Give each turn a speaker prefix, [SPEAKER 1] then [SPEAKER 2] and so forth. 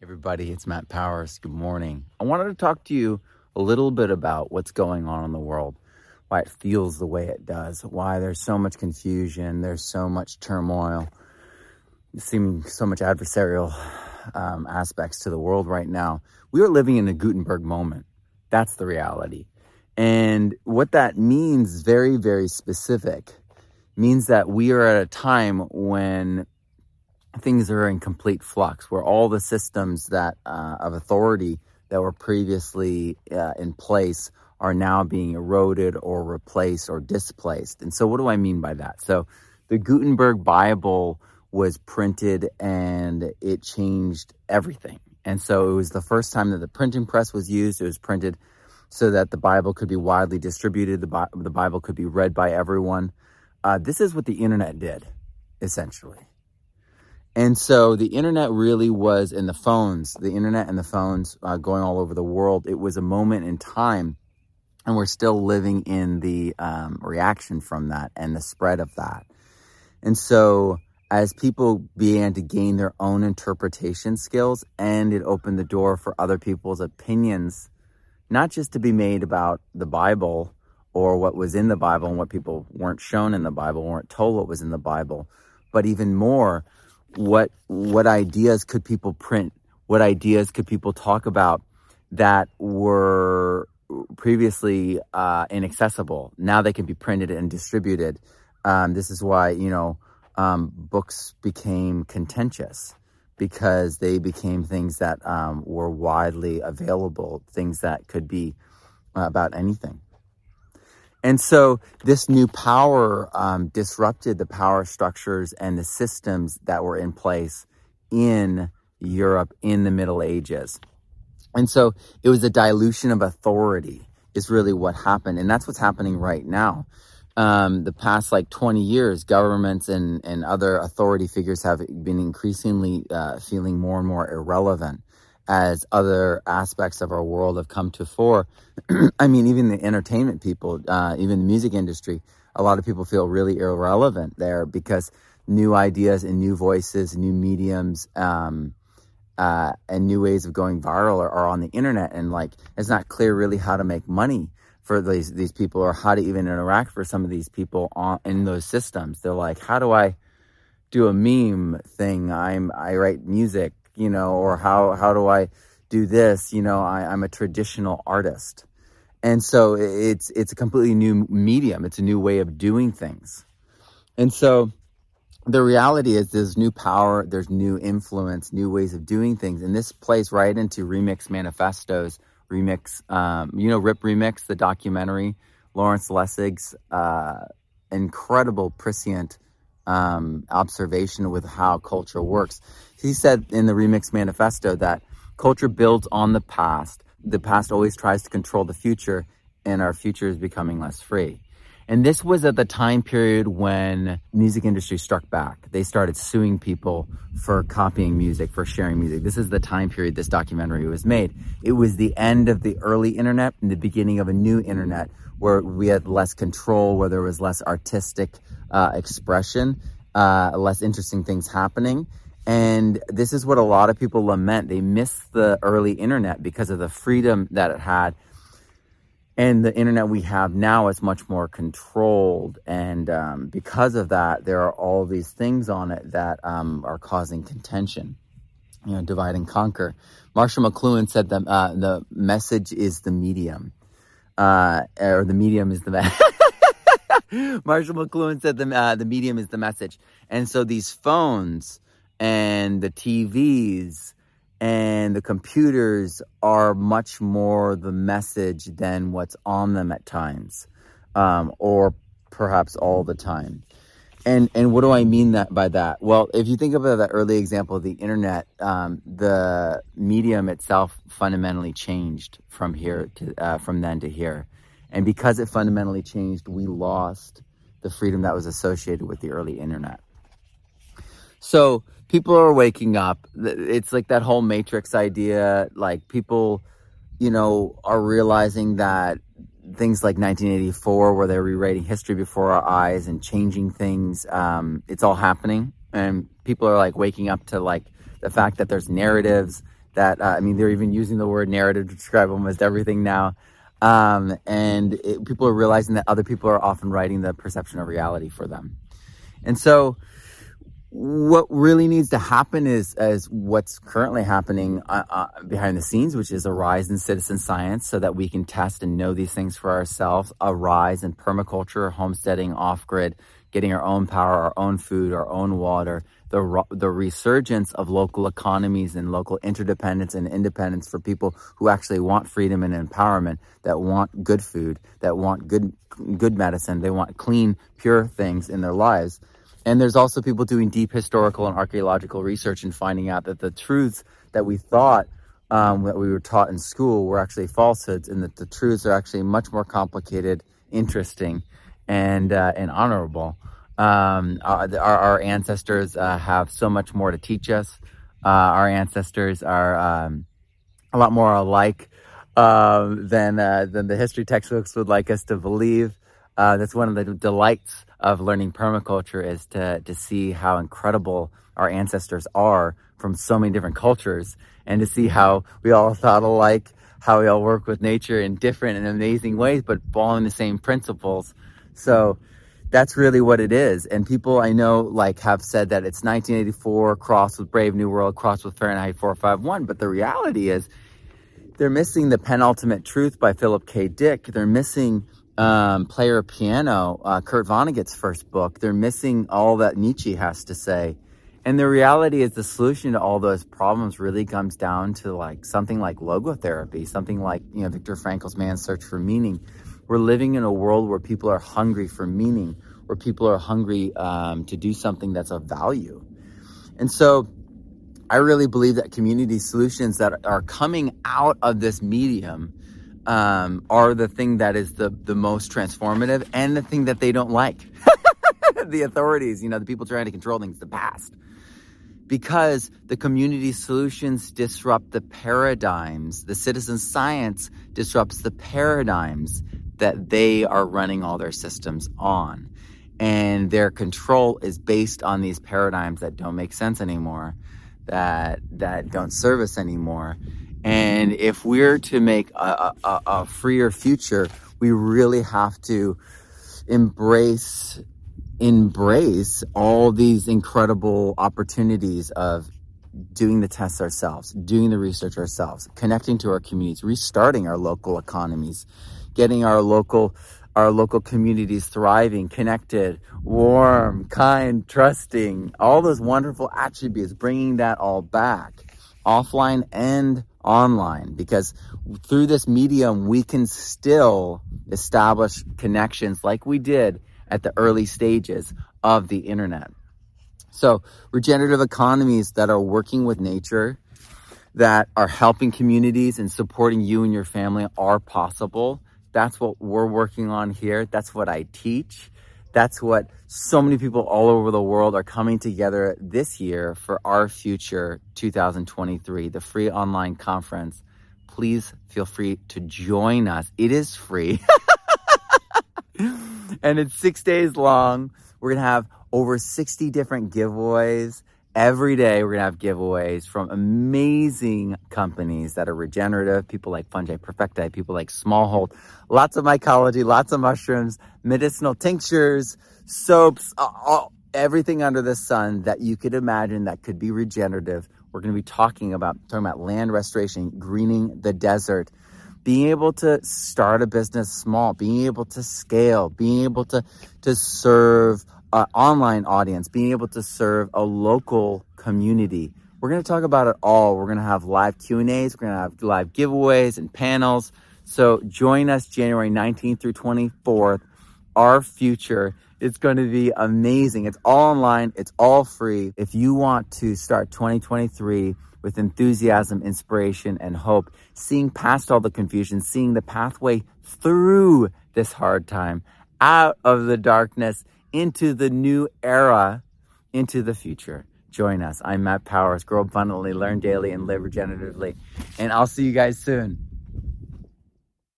[SPEAKER 1] everybody, it's Matt Powers. Good morning. I wanted to talk to you a little bit about what's going on in the world, why it feels the way it does, why there's so much confusion, there's so much turmoil, seeming so much adversarial um, aspects to the world right now. We are living in a Gutenberg moment. That's the reality. And what that means, very, very specific, means that we are at a time when things are in complete flux, where all the systems that uh, of authority that were previously uh, in place are now being eroded or replaced or displaced. And so, what do I mean by that? So, the Gutenberg Bible was printed and it changed everything. And so, it was the first time that the printing press was used. It was printed so that the Bible could be widely distributed, the, Bi- the Bible could be read by everyone. Uh, this is what the internet did, essentially. And so the internet really was in the phones, the internet and the phones uh, going all over the world. It was a moment in time, and we're still living in the um, reaction from that and the spread of that. And so as people began to gain their own interpretation skills, and it opened the door for other people's opinions, not just to be made about the Bible or what was in the Bible and what people weren't shown in the Bible, weren't told what was in the Bible, but even more what what ideas could people print? What ideas could people talk about that were previously uh, inaccessible? Now they can be printed and distributed. Um, this is why you know um, books became contentious because they became things that um, were widely available, things that could be uh, about anything. And so this new power um, disrupted the power structures and the systems that were in place in Europe in the Middle Ages. And so it was a dilution of authority is really what happened. And that's what's happening right now. Um, the past like 20 years, governments and, and other authority figures have been increasingly uh, feeling more and more irrelevant as other aspects of our world have come to fore. I mean, even the entertainment people, uh, even the music industry, a lot of people feel really irrelevant there because new ideas and new voices, new mediums, um, uh, and new ways of going viral are, are, on the internet. And like, it's not clear really how to make money for these, these people or how to even interact for some of these people on, in those systems. They're like, how do I do a meme thing? I'm, I write music you know, or how, how do I do this? You know, I, I'm a traditional artist. And so it's, it's a completely new medium. It's a new way of doing things. And so the reality is there's new power, there's new influence, new ways of doing things. And this plays right into Remix Manifestos, Remix, um, you know, Rip Remix, the documentary, Lawrence Lessig's uh, incredible, prescient um, observation with how culture works. He said in the Remix Manifesto that culture builds on the past. The past always tries to control the future, and our future is becoming less free. And this was at the time period when music industry struck back. They started suing people for copying music, for sharing music. This is the time period this documentary was made. It was the end of the early internet and the beginning of a new internet where we had less control, where there was less artistic uh, expression, uh, less interesting things happening. And this is what a lot of people lament. They miss the early internet because of the freedom that it had. And the internet we have now is much more controlled. And um, because of that, there are all these things on it that um, are causing contention, you know, divide and conquer. Marshall McLuhan said that uh, the message is the medium, uh, or the medium is the message. Marshall McLuhan said the uh, the medium is the message, and so these phones and the TVs and the computers are much more the message than what's on them at times, um, or perhaps all the time. And and what do I mean that by that? Well, if you think about that early example of the internet, um, the medium itself fundamentally changed from here to uh, from then to here. And because it fundamentally changed, we lost the freedom that was associated with the early internet. So people are waking up. It's like that whole matrix idea. Like people, you know, are realizing that things like 1984, where they're rewriting history before our eyes and changing things, um, it's all happening. And people are like waking up to like the fact that there's narratives that, uh, I mean, they're even using the word narrative to describe almost everything now. Um, and it, people are realizing that other people are often writing the perception of reality for them. And so, what really needs to happen is, is what's currently happening uh, uh, behind the scenes, which is a rise in citizen science so that we can test and know these things for ourselves, a rise in permaculture, homesteading, off grid, getting our own power, our own food, our own water, the, the resurgence of local economies and local interdependence and independence for people who actually want freedom and empowerment, that want good food, that want good, good medicine, they want clean, pure things in their lives. And there's also people doing deep historical and archaeological research and finding out that the truths that we thought um, that we were taught in school were actually falsehoods and that the truths are actually much more complicated, interesting, and, uh, and honorable. Um, our, our, ancestors uh, have so much more to teach us. Uh, our ancestors are um, a lot more alike uh, than uh, than the history textbooks would like us to believe. Uh, that's one of the delights of learning permaculture is to to see how incredible our ancestors are from so many different cultures, and to see how we all thought alike, how we all work with nature in different and amazing ways, but following the same principles. So that's really what it is. And people I know like have said that it's 1984 crossed with Brave New World, crossed with Fahrenheit 451. But the reality is they're missing the penultimate truth by Philip K. Dick. They're missing um, Player Piano, uh, Kurt Vonnegut's first book. They're missing all that Nietzsche has to say. And the reality is the solution to all those problems really comes down to like something like logotherapy, something like, you know, Viktor Frankl's Man's Search for Meaning we're living in a world where people are hungry for meaning, where people are hungry um, to do something that's of value. And so I really believe that community solutions that are coming out of this medium um, are the thing that is the, the most transformative and the thing that they don't like. the authorities, you know, the people trying to control things, the past. Because the community solutions disrupt the paradigms, the citizen science disrupts the paradigms that they are running all their systems on. And their control is based on these paradigms that don't make sense anymore, that that don't serve us anymore. And if we're to make a, a, a freer future, we really have to embrace embrace all these incredible opportunities of doing the tests ourselves, doing the research ourselves, connecting to our communities, restarting our local economies, getting our local our local communities thriving, connected, warm, kind, trusting, all those wonderful attributes, bringing that all back offline and online because through this medium, we can still establish connections like we did at the early stages of the internet. So regenerative economies that are working with nature, that are helping communities and supporting you and your family are possible. That's what we're working on here. That's what I teach. That's what so many people all over the world are coming together this year for R-Future 2023, the free online conference. Please feel free to join us. It is free. and it's six days long. We're going to have over 60 different giveaways. Every day, we're going to have giveaways from amazing companies that are regenerative, people like Fungi Perfecti, people like Smallhold, lots of mycology, lots of mushrooms, medicinal tinctures, soaps, all, everything under the sun that you could imagine that could be regenerative. We're going to be talking about talking about land restoration, greening the desert, being able to start a business small, being able to scale, being able to to serve online audience, being able to serve a local community. We're going to talk about it all. We're going to have live Q&As, we're going to have live giveaways and panels. So join us January 19th through 24th. R-Future is going to be amazing. It's all online, it's all free. If you want to start 2023 with enthusiasm, inspiration, and hope, seeing past all the confusion, seeing the pathway through this hard time, out of the darkness, into the new era, into the future. Join us. I'm Matt Powers. Grow abundantly, learn daily, and live regeneratively. And I'll see you guys soon.